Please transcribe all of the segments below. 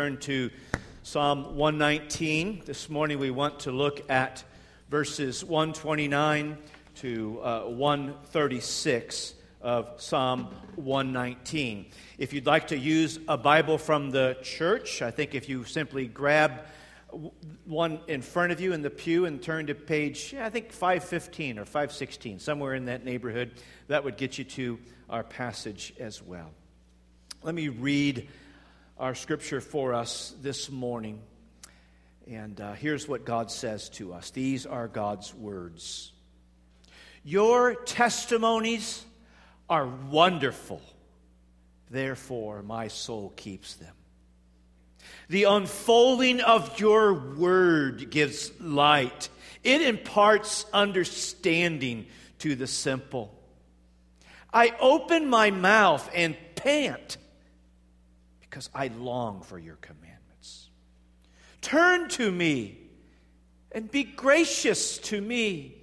Turn to Psalm 119. This morning we want to look at verses 129 to uh, 136 of Psalm 119. If you'd like to use a Bible from the church, I think if you simply grab one in front of you in the pew and turn to page, I think 515 or 516, somewhere in that neighborhood, that would get you to our passage as well. Let me read our scripture for us this morning. And uh, here's what God says to us these are God's words. Your testimonies are wonderful, therefore, my soul keeps them. The unfolding of your word gives light, it imparts understanding to the simple. I open my mouth and pant because I long for your commandments. Turn to me and be gracious to me,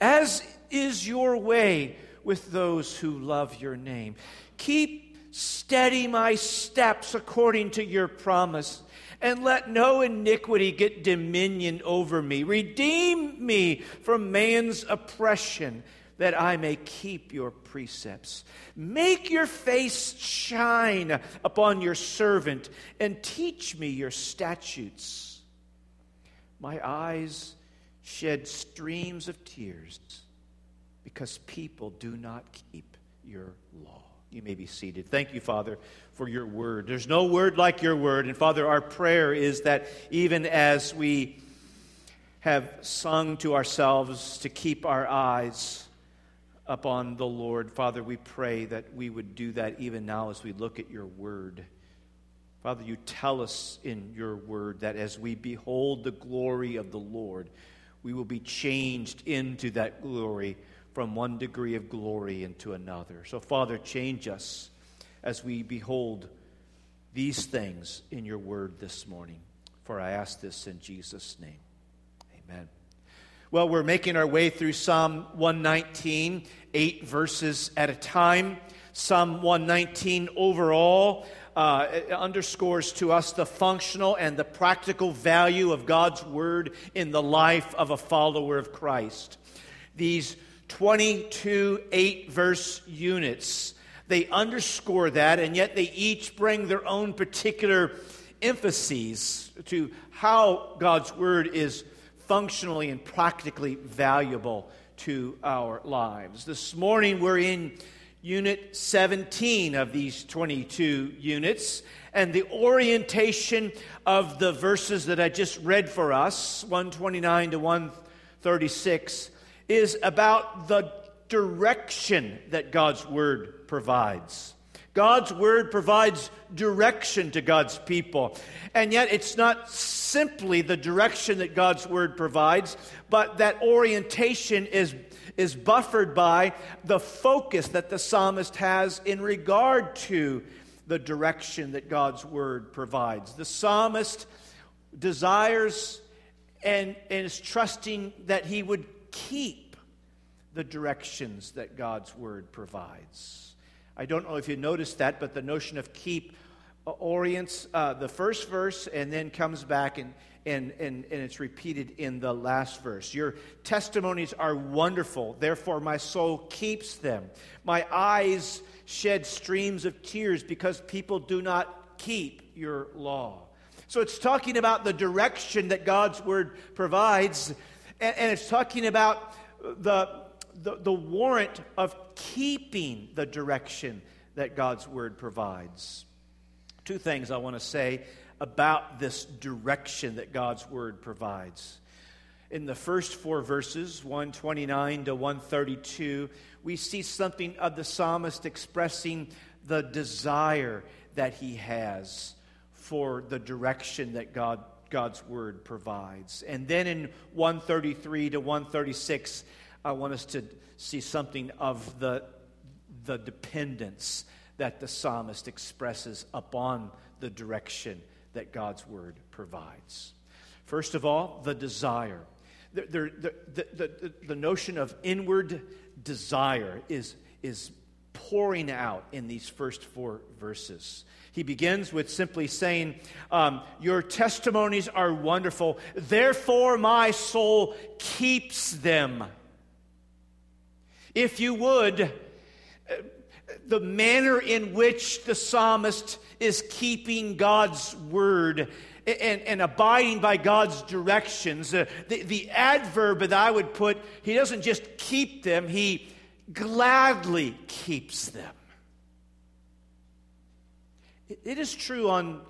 as is your way with those who love your name. Keep steady my steps according to your promise, and let no iniquity get dominion over me. Redeem me from man's oppression that I may keep your precepts. Make your face shine upon your servant and teach me your statutes. My eyes shed streams of tears because people do not keep your law. You may be seated. Thank you, Father, for your word. There's no word like your word. And Father, our prayer is that even as we have sung to ourselves to keep our eyes upon the Lord. Father, we pray that we would do that even now as we look at your word. Father, you tell us in your word that as we behold the glory of the Lord, we will be changed into that glory from one degree of glory into another. So, Father, change us as we behold these things in your word this morning. For I ask this in Jesus' name. Amen. Well, we're making our way through Psalm 119, eight verses at a time. Psalm 119 overall uh, underscores to us the functional and the practical value of God's Word in the life of a follower of Christ. These 22 eight verse units, they underscore that, and yet they each bring their own particular emphases to how God's Word is functionally and practically valuable to our lives. This morning we're in unit 17 of these 22 units, and the orientation of the verses that I just read for us, 129 to 136, is about the direction that God's Word provides. God's word provides direction to God's people. And yet, it's not simply the direction that God's word provides, but that orientation is, is buffered by the focus that the psalmist has in regard to the direction that God's word provides. The psalmist desires and, and is trusting that he would keep the directions that God's word provides. I don't know if you noticed that, but the notion of keep orients uh, the first verse and then comes back and, and, and, and it's repeated in the last verse. Your testimonies are wonderful, therefore my soul keeps them. My eyes shed streams of tears because people do not keep your law. So it's talking about the direction that God's word provides, and, and it's talking about the the, the warrant of keeping the direction that God's word provides. Two things I want to say about this direction that God's word provides. In the first four verses, 129 to 132, we see something of the psalmist expressing the desire that he has for the direction that God, God's word provides. And then in 133 to 136, I want us to see something of the, the dependence that the psalmist expresses upon the direction that God's word provides. First of all, the desire. The, the, the, the, notion of inward desire is, is pouring out in these first four verses. He begins with simply saying, um, Your testimonies are wonderful, therefore my soul keeps them. If you would, uh, the manner in which the psalmist is keeping God's word and, and abiding by God's directions. Uh, the, the adverb that I would put, he doesn't just keep them, he gladly keeps them. It, it is true on,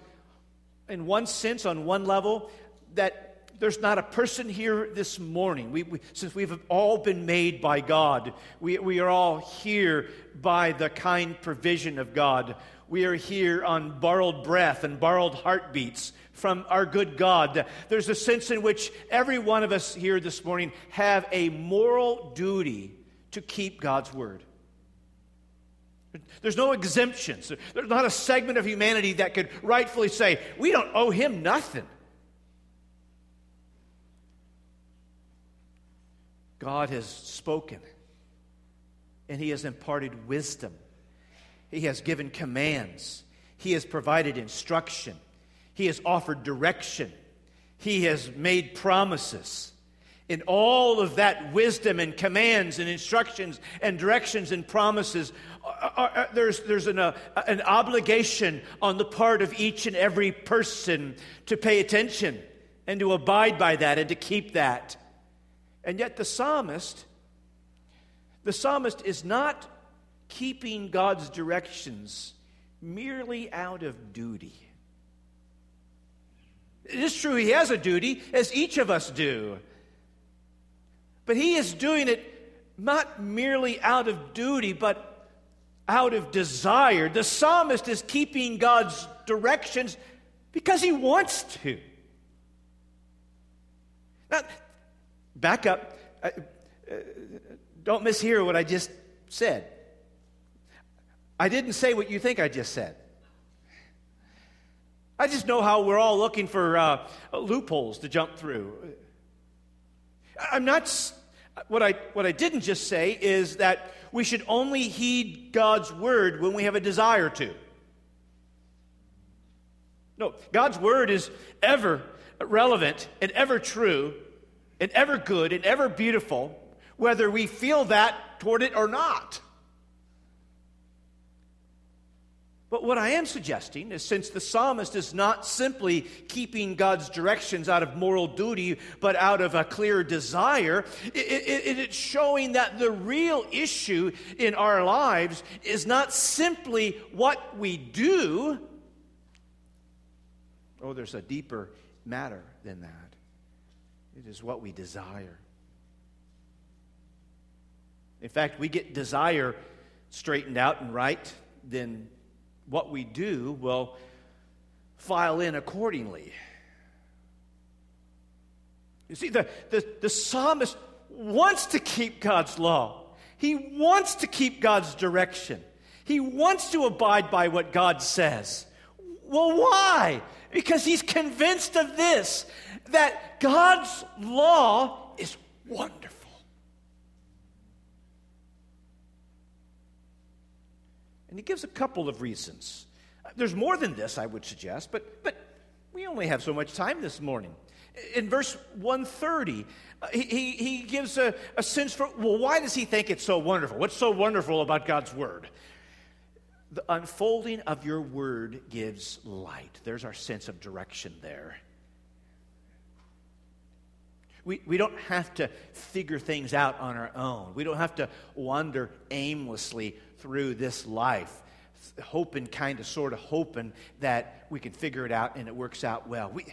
in one sense, on one level, that there's not a person here this morning. We, we, since we've all been made by God, we, we are all here by the kind provision of God. We are here on borrowed breath and borrowed heartbeats from our good God. There's a sense in which every one of us here this morning have a moral duty to keep God's word. There's no exemptions. There's not a segment of humanity that could rightfully say, we don't owe him nothing. God has spoken, and he has imparted wisdom. He has given commands. He has provided instruction. He has offered direction. He has made promises. In all of that wisdom and commands and instructions and directions and promises, uh, uh, there's, there's an, uh, an obligation on the part of each and every person to pay attention and to abide by that and to keep that. And yet, the psalmist, the psalmist is not keeping God's directions merely out of duty. It is true he has a duty, as each of us do. But he is doing it not merely out of duty, but out of desire. The psalmist is keeping God's directions because he wants to. Now, back up. Uh, uh, don't mishear what I just said. I didn't say what you think I just said. I just know how we're all looking for uh, loopholes to jump through. I'm not, what I, what I didn't just say is that we should only heed God's word when we have a desire to. No, God's word is ever relevant and ever true and ever good and ever beautiful, whether we feel that toward it or not. But what I am suggesting is since the psalmist is not simply keeping God's directions out of moral duty, but out of a clear desire, it, it, it's showing that the real issue in our lives is not simply what we do. Oh, there's a deeper matter than that. It is what we desire. In fact, we get desire straightened out and right, then what we do will file in accordingly. You see, the, the, the psalmist wants to keep God's law. He wants to keep God's direction. He wants to abide by what God says. Well, why? Because he's convinced of this that God's law is wonderful. And he gives a couple of reasons. There's more than this, I would suggest, but, but we only have so much time this morning. In verse 130, uh, he, he, he gives a, a sense for, well, why does he think it's so wonderful? What's so wonderful about God's word? The unfolding of your word gives light. There's our sense of direction there. We, we don't have to figure things out on our own. We don't have to wander aimlessly through this life, hoping, kind of, sort of hoping that we can figure it out and it works out well. We,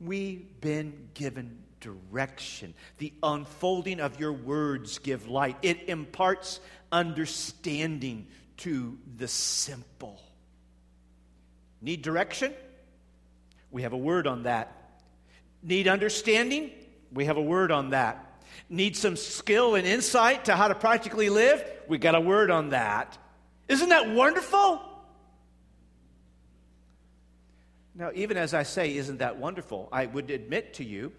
we've been given direction. The unfolding of your words give light, it imparts understanding to the simple. Need direction? We have a word on that. Need understanding? We have a word on that. Need some skill and insight to how to practically live? We got a word on that. Isn't that wonderful? Now, even as I say, isn't that wonderful? I would admit to you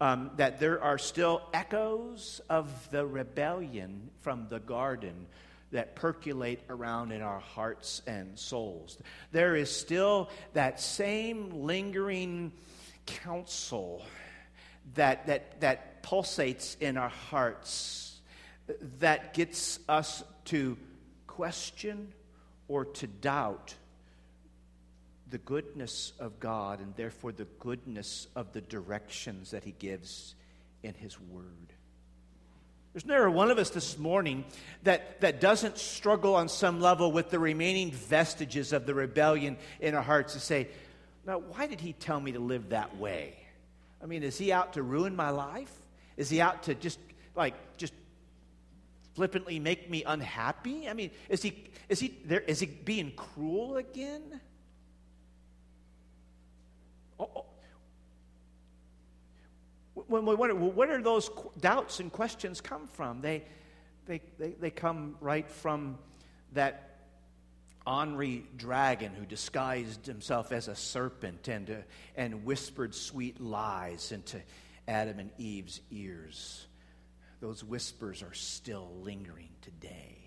um, that there are still echoes of the rebellion from the garden that percolate around in our hearts and souls. There is still that same lingering counsel that, that, that pulsates in our hearts that gets us to question or to doubt the goodness of God and therefore the goodness of the directions that He gives in His Word. There's never one of us this morning that, that doesn't struggle on some level with the remaining vestiges of the rebellion in our hearts to say, now, why did he tell me to live that way? I mean, is he out to ruin my life? Is he out to just, like, just flippantly make me unhappy? I mean, is he, is he, there, is he being cruel again? Oh, oh when we wonder, well, where do those doubts and questions come from? They, they, they, they come right from that ornery dragon who disguised himself as a serpent and, uh, and whispered sweet lies into Adam and Eve's ears. Those whispers are still lingering today.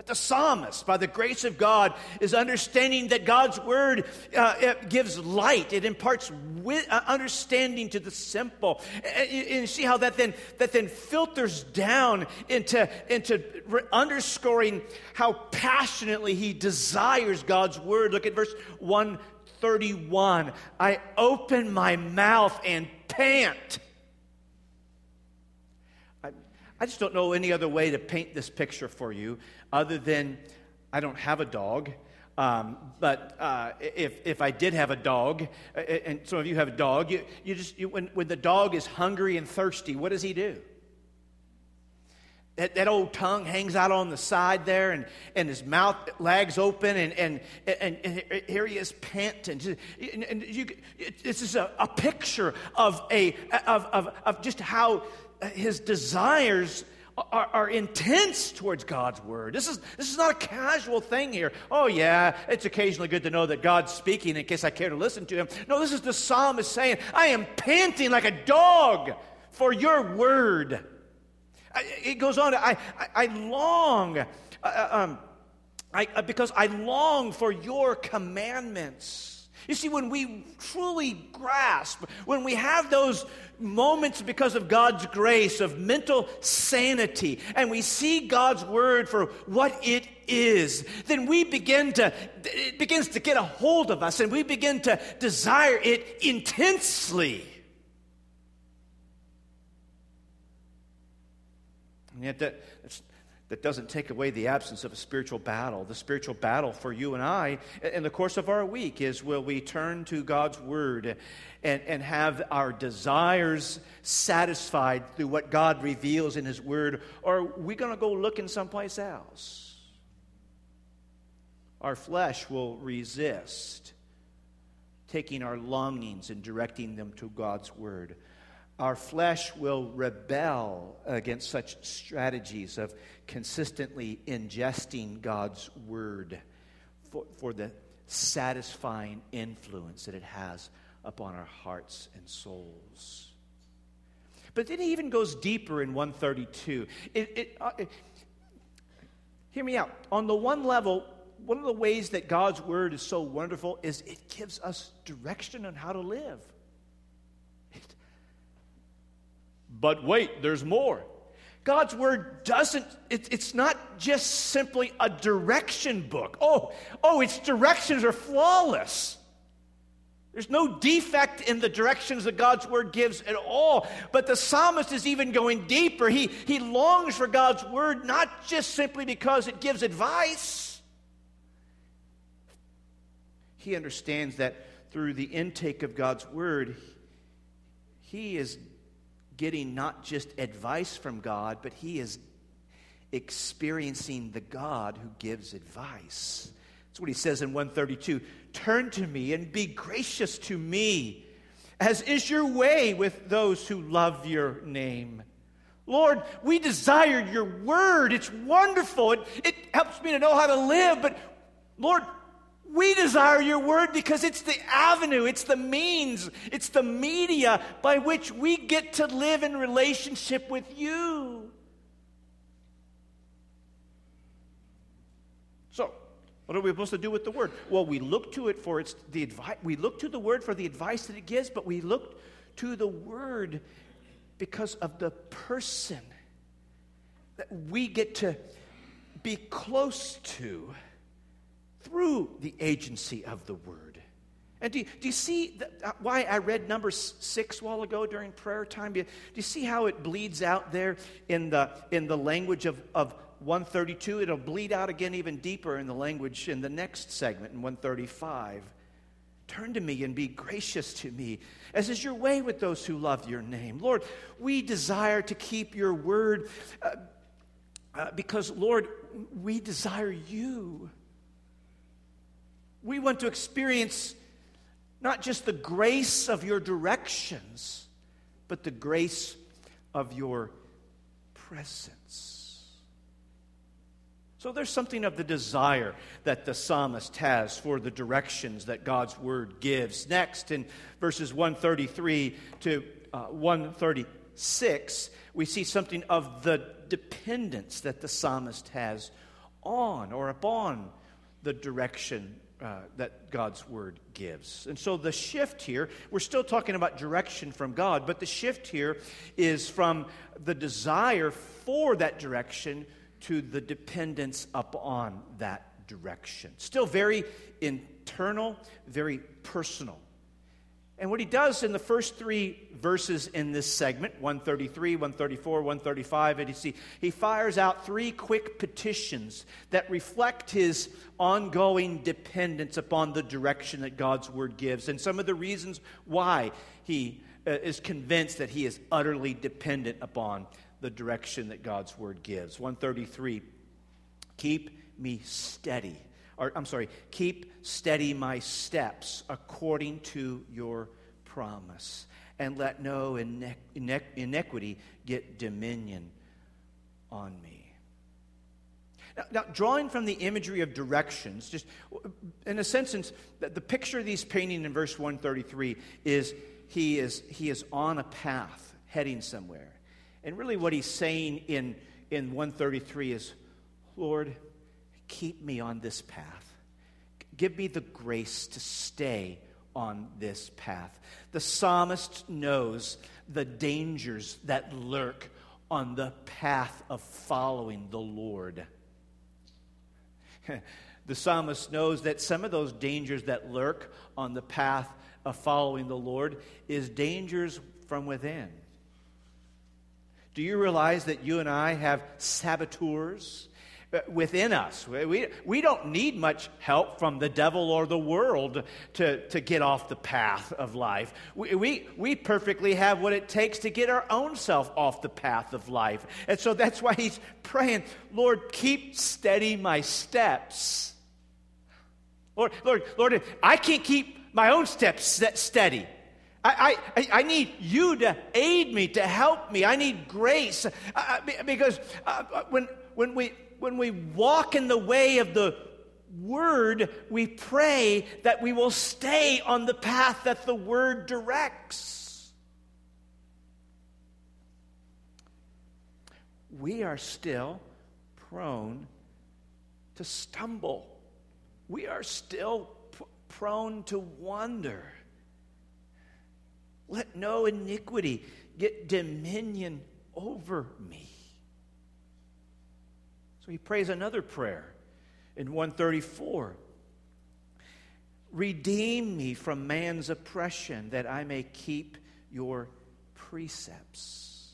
But the psalmist, by the grace of God, is understanding that God's word uh, gives light. It imparts wi- uh, understanding to the simple. And, and see how that then, that then filters down into, into re- underscoring how passionately he desires God's word. Look at verse 131. I open my mouth and pant I just don't know any other way to paint this picture for you other than I don't have a dog. Um, but uh, if, if I did have a dog, and some of you have a dog, you, you just, you, when, when the dog is hungry and thirsty, what does he do? That, that old tongue hangs out on the side there, and, and his mouth lags open, and, and, and, and here he is panting. And, and you, this is a, a picture of, a, of, of, of just how his desires are, are, intense towards God's word. This is, this is not a casual thing here. Oh, yeah, it's occasionally good to know that God's speaking in case I care to listen to him. No, this is the psalmist saying, I am panting like a dog for your word. It goes on, I, I, I long, uh, uh um, I, uh, because I long for your commandments. You see, when we truly grasp, when we have those moments because of God's grace of mental sanity, and we see God's word for what it is, then we begin to, it begins to get a hold of us and we begin to desire it intensely. And yet, that, that doesn't take away the absence of a spiritual battle. The spiritual battle for you and I in the course of our week is will we turn to God's Word and, and have our desires satisfied through what God reveals in His Word, or are we going to go looking someplace else? Our flesh will resist taking our longings and directing them to God's Word our flesh will rebel against such strategies of consistently ingesting God's word for, for the satisfying influence that it has upon our hearts and souls. But then he even goes deeper in 132. It, it, uh, it, hear me out. On the one level, one of the ways that God's word is so wonderful is it gives us direction on how to live. But wait, there's more. God's word doesn't, it, it's not just simply a direction book. Oh, oh, its directions are flawless. There's no defect in the directions that God's word gives at all. But the psalmist is even going deeper. He, he longs for God's word not just simply because it gives advice. He understands that through the intake of God's word, he is getting not just advice from God, but he is experiencing the God who gives advice. That's what he says in 132 Turn to me and be gracious to me, as is your way with those who love your name. Lord, we desire your word. It's wonderful. It, it helps me to know how to live. But Lord, we desire your word because it's the avenue, it's the means, it's the media by which we get to live in relationship with you. So, what are we supposed to do with the word? Well, we look to it for its the advice. We look to the word for the advice that it gives, but we look to the word because of the person that we get to be close to through the agency of the word. And do you, do you see uh, why I read number six a while ago during prayer time? Do you, do you see how it bleeds out there in the, in the language of, of 132? It'll bleed out again even deeper in the language in the next segment in 135. Turn to me and be gracious to me, as is your way with those who love your name. Lord, we desire to keep your word uh, uh, because, Lord, we desire you. We want to experience not just the grace of your directions, but the grace of your presence. So there's something of the desire that the psalmist has for the directions that God's word gives. Next, in verses 133 to uh, 136, we see something of the dependence that the psalmist has on or upon the direction uh, that God's word gives. And so the shift here, we're still talking about direction from God, but the shift here is from the desire for that direction to the dependence upon that direction. Still very internal, very personal. And what he does in the first three verses in this segment 133, 134, 135, and you see, he fires out three quick petitions that reflect his ongoing dependence upon the direction that God's word gives, and some of the reasons why he uh, is convinced that he is utterly dependent upon the direction that God's word gives. 133, keep me steady or I'm sorry, keep steady my steps according to your promise, and let no iniquity get dominion on me. Now, now, drawing from the imagery of directions, just in a sense, the picture he's painting in verse 133 is he is, he is on a path heading somewhere. And really, what he's saying in, in 133 is, Lord, keep me on this path. Give me the grace to stay on this path. The psalmist knows the dangers that lurk on the path of following the Lord. the psalmist knows that some of those dangers that lurk on the path of following the Lord is dangers from within. Do you realize that you and I have saboteurs? Within us. We, we don't need much help from the devil or the world to, to get off the path of life. We, we, we perfectly have what it takes to get our own self off the path of life. And so that's why he's praying, Lord, keep steady my steps. Lord, Lord, Lord, I can't keep my own steps steady. I, I, I need you to aid me, to help me. I need grace. Uh, because uh, when, when we when we walk in the way of the Word, we pray that we will stay on the path that the Word directs. We are still prone to stumble. We are still prone to wander. Let no iniquity get dominion over me. He prays another prayer in 134 Redeem me from man's oppression that I may keep your precepts.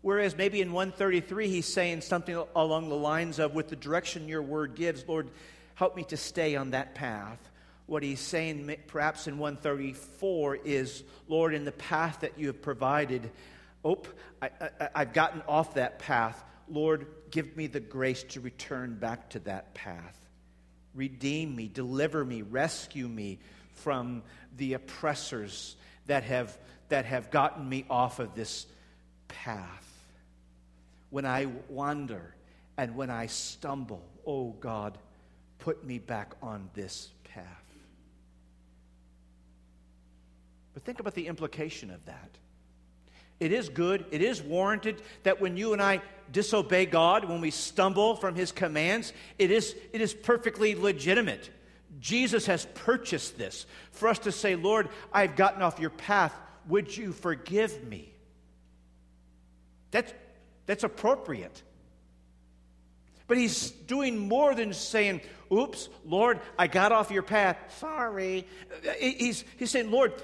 Whereas maybe in 133 he's saying something along the lines of, with the direction your word gives, Lord, help me to stay on that path. What he's saying perhaps in 134 is, Lord, in the path that you have provided, oh, I, have gotten off that path. Lord, give me the grace to return back to that path. Redeem me, deliver me, rescue me from the oppressors that have, that have gotten me off of this path. When I wander and when I stumble, oh God, put me back on this path. But think about the implication of that. It is good, it is warranted that when you and I disobey God, when we stumble from His commands, it is, it is perfectly legitimate. Jesus has purchased this for us to say, Lord, I've gotten off your path. Would you forgive me? That's, that's appropriate. But he's doing more than saying, Oops, Lord, I got off your path. Sorry. He's, he's saying, Lord,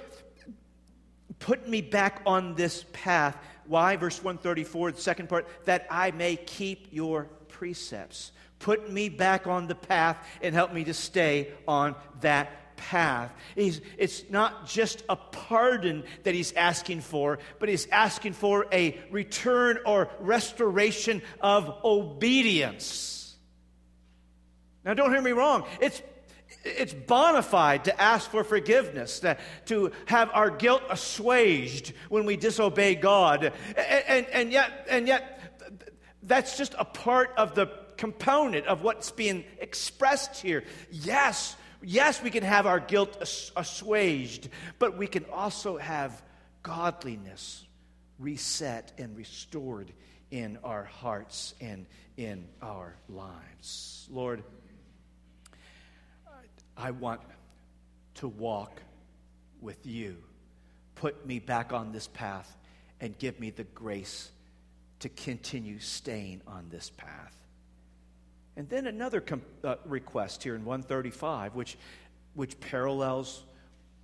put me back on this path. Why? Verse 134, the second part, that I may keep your precepts. Put me back on the path and help me to stay on that path. He's, it's not just a pardon that he's asking for, but he's asking for a return or restoration of obedience. Now, don't hear me wrong. It's it's bona fide to ask for forgiveness, to, to have our guilt assuaged when we disobey God. And, and, and, yet, and yet, that's just a part of the component of what's being expressed here. Yes, yes, we can have our guilt assuaged, but we can also have godliness reset and restored in our hearts and in our lives. Lord, I want to walk with you. Put me back on this path and give me the grace to continue staying on this path. And then another com- uh, request here in 135, which, which parallels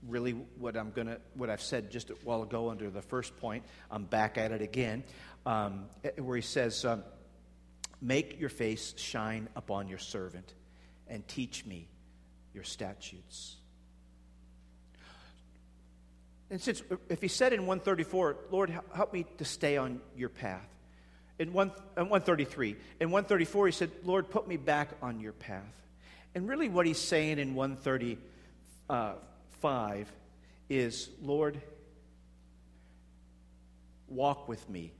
really what I'm gonna what I've said just a while ago under the first point. I'm back at it again, um, eh, where he says, um, "Make your face shine upon your servant, and teach me your statutes." And since if he said in 134, "Lord, help me to stay on your path," In, one, in 133. In 134, he said, Lord, put me back on your path. And really, what he's saying in 135 is, Lord, walk with me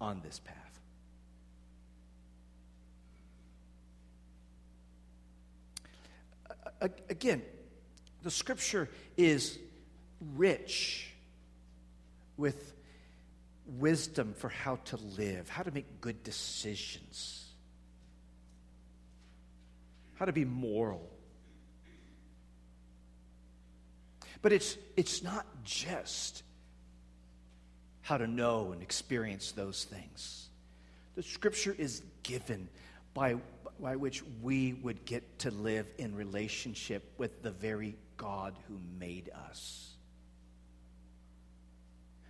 on this path. Again, the scripture is rich with wisdom for how to live, how to make good decisions, how to be moral. But it's, it's not just how to know and experience those things. The scripture is given by, by which we would get to live in relationship with the very God who made us.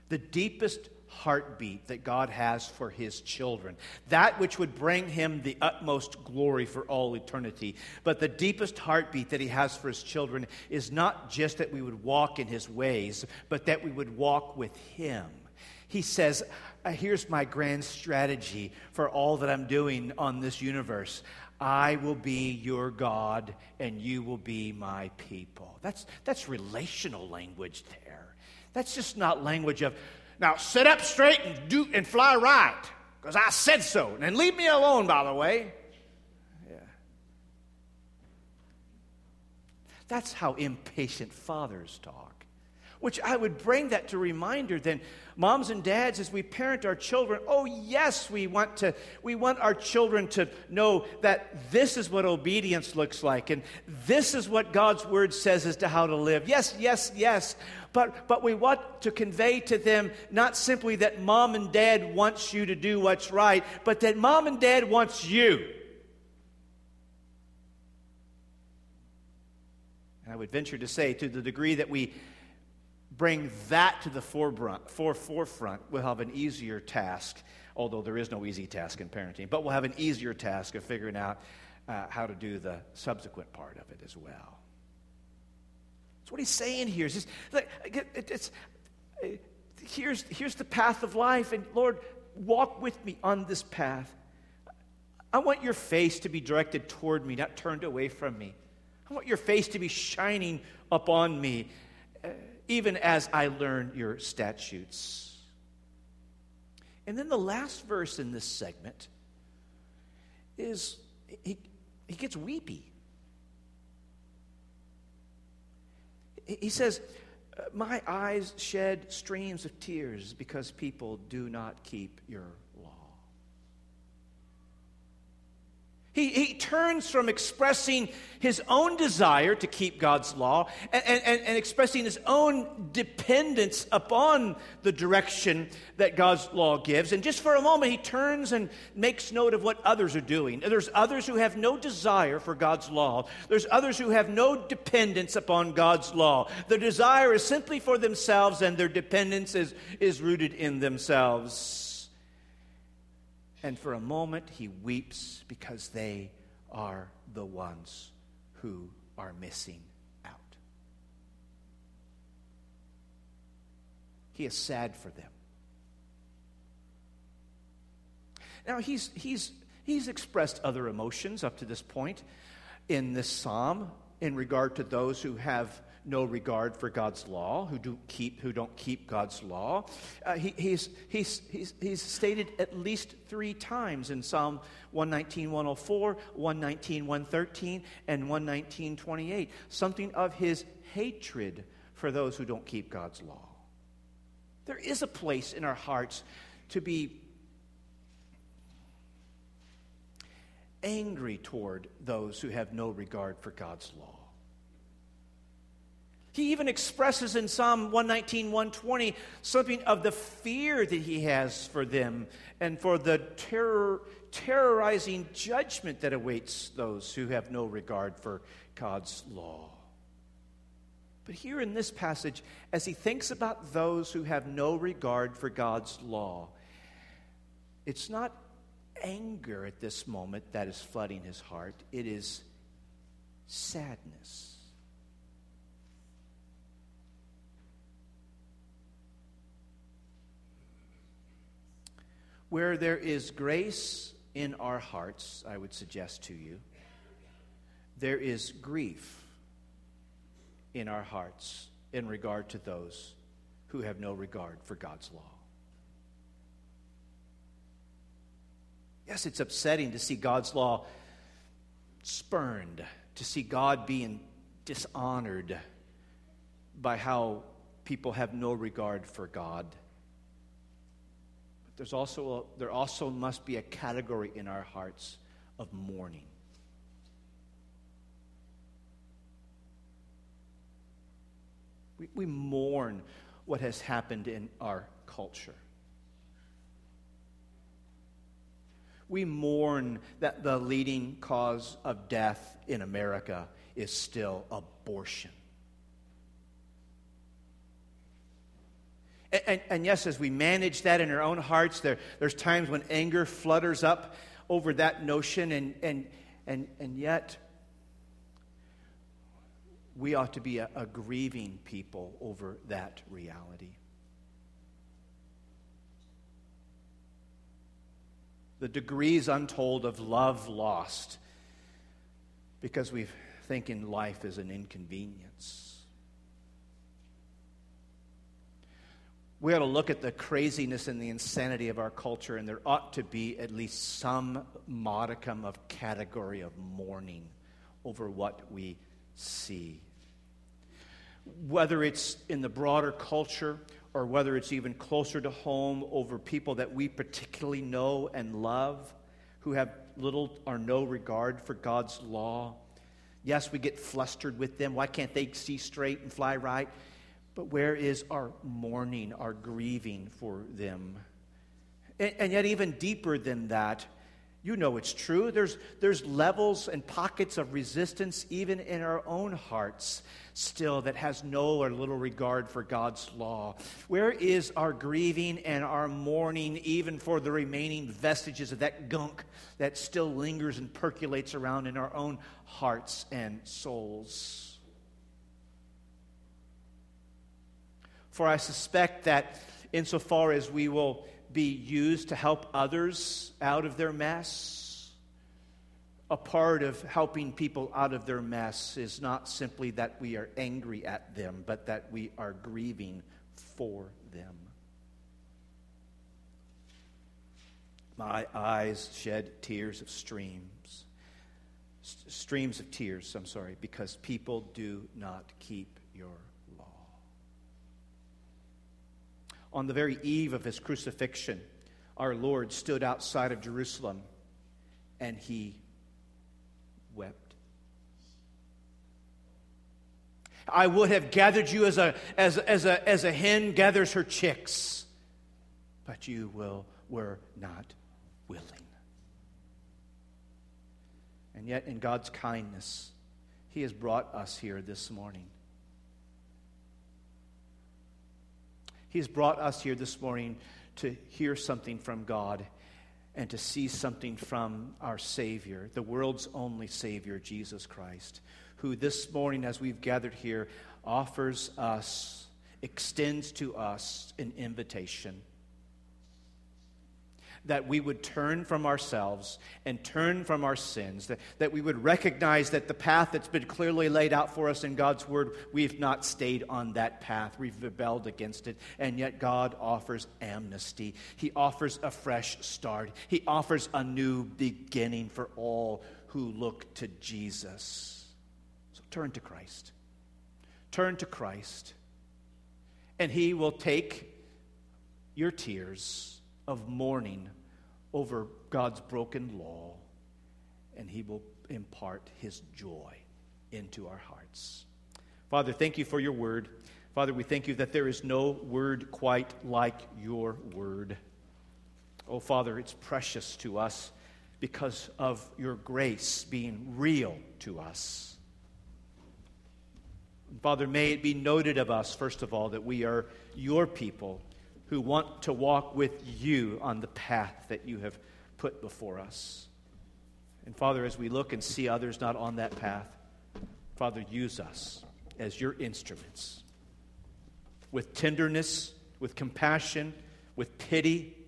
The deepest heartbeat that God has for his children, that which would bring him the utmost glory for all eternity. But the deepest heartbeat that he has for his children is not just that we would walk in his ways, but that we would walk with him. He says, uh, Here's my grand strategy for all that I'm doing on this universe. I will be your God and you will be my people. That's, that's relational language there. That's just not language of, now sit up straight and do and fly right, because I said so. And leave me alone, by the way. Yeah. That's how impatient fathers talk. Which I would bring that to reminder then, moms and dads, as we parent our children, oh yes, we want to we want our children to know that this is what obedience looks like, and this is what God's word says as to how to live. Yes, yes, yes. But but we want to convey to them not simply that mom and dad wants you to do what's right, but that mom and dad wants you. And I would venture to say, to the degree that we bring that to the forefront, for, forefront, we'll have an easier task, although there is no easy task in parenting, but we'll have an easier task of figuring out uh, how to do the subsequent part of it as well. That's what he's saying here. It's, just, it's, uh, here's, here's the path of life, and Lord, walk with me on this path. I want your face to be directed toward me, not turned away from me. I want your face to be shining upon me. Uh, even as I learn your statutes. And then the last verse in this segment is he, he gets weepy. He says, my eyes shed streams of tears because people do not keep your He, he turns from expressing his own desire to keep God's law and, and, and expressing his own dependence upon the direction that God's law gives. And just for a moment, he turns and makes note of what others are doing. There's others who have no desire for God's law, there's others who have no dependence upon God's law. Their desire is simply for themselves, and their dependence is, is rooted in themselves. And for a moment, he weeps because they are the ones who are missing out. He is sad for them. Now, he's, he's, he's expressed other emotions up to this point in this psalm in regard to those who have no regard for God's law, who, do keep, who don't keep God's law. Uh, he, he's, he's, he's, he's stated at least three times in Psalm 119, 104, 119, 113, and 119, 28, something of his hatred for those who don't keep God's law. There is a place in our hearts to be angry toward those who have no regard for God's law. He even expresses in Psalm 119, 120 something of the fear that he has for them and for the terror, terrorizing judgment that awaits those who have no regard for God's law. But here in this passage, as he thinks about those who have no regard for God's law, it's not anger at this moment that is flooding his heart, it is sadness. Where there is grace in our hearts, I would suggest to you, there is grief in our hearts in regard to those who have no regard for God's law. Yes, it's upsetting to see God's law spurned, to see God being dishonored by how people have no regard for God there's also a, there also must be a category in our hearts of mourning. We, we mourn what has happened in our culture. We mourn that the leading cause of death in America is still abortion. And, and, and, yes, as we manage that in our own hearts, there, there's times when anger flutters up over that notion, and, and, and, and yet we ought to be a, a grieving people over that reality. The degrees untold of love lost because we think in life is an inconvenience. We ought to look at the craziness and the insanity of our culture, and there ought to be at least some modicum of category of mourning over what we see. Whether it's in the broader culture or whether it's even closer to home over people that we particularly know and love who have little or no regard for God's law. Yes, we get flustered with them. Why can't they see straight and fly right? But where is our mourning, our grieving for them? And, and, yet, even deeper than that, you know it's true. There's, there's levels and pockets of resistance, even in our own hearts, still, that has no or little regard for God's law. Where is our grieving and our mourning, even for the remaining vestiges of that gunk that still lingers and percolates around in our own hearts and souls? For I suspect that insofar as we will be used to help others out of their mess, a part of helping people out of their mess is not simply that we are angry at them, but that we are grieving for them. My eyes shed tears of streams, streams of tears, I'm sorry, because people do not keep your on the very eve of his crucifixion, our Lord stood outside of Jerusalem and he wept. I would have gathered you as a, as, as, a, as a hen gathers her chicks, but you will, were not willing. And yet, in God's kindness, He has brought us here this morning. He has brought us here this morning to hear something from God and to see something from our Savior, the world's only Savior, Jesus Christ, who this morning, as we've gathered here, offers us, extends to us an invitation that we would turn from ourselves and turn from our sins, that, that we would recognize that the path that's been clearly laid out for us in God's Word, we've not stayed on that path. We've rebelled against it. And yet God offers amnesty. He offers a fresh start. He offers a new beginning for all who look to Jesus. So turn to Christ. Turn to Christ. And He will take your tears of mourning over God's broken law, and He will impart His joy into our hearts. Father, thank you for your word. Father, we thank you that there is no word quite like your word. Oh, Father, it's precious to us because of your grace being real to us. Father, may it be noted of us, first of all, that we are your people who want to walk with you on the path that you have put before us. And Father, as we look and see others not on that path, Father, use us as your instruments with tenderness, with compassion, with pity,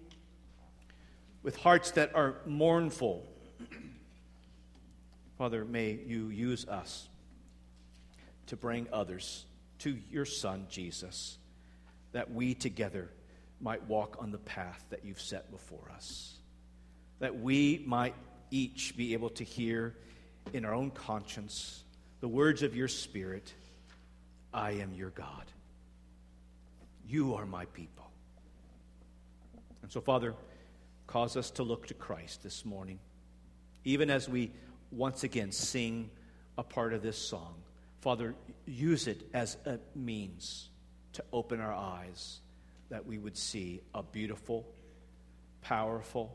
with hearts that are mournful. Father, may you use us to bring others to your Son, Jesus, that we together might walk on the path that you've set before us. That we might each be able to hear in our own conscience the words of your Spirit I am your God. You are my people. And so, Father, cause us to look to Christ this morning, even as we once again sing a part of this song. Father, use it as a means to open our eyes that we would see a beautiful, powerful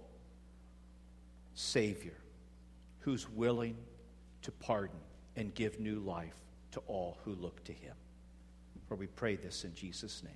Savior who's willing to pardon and give new life to all who look to him. For we pray this in Jesus' name.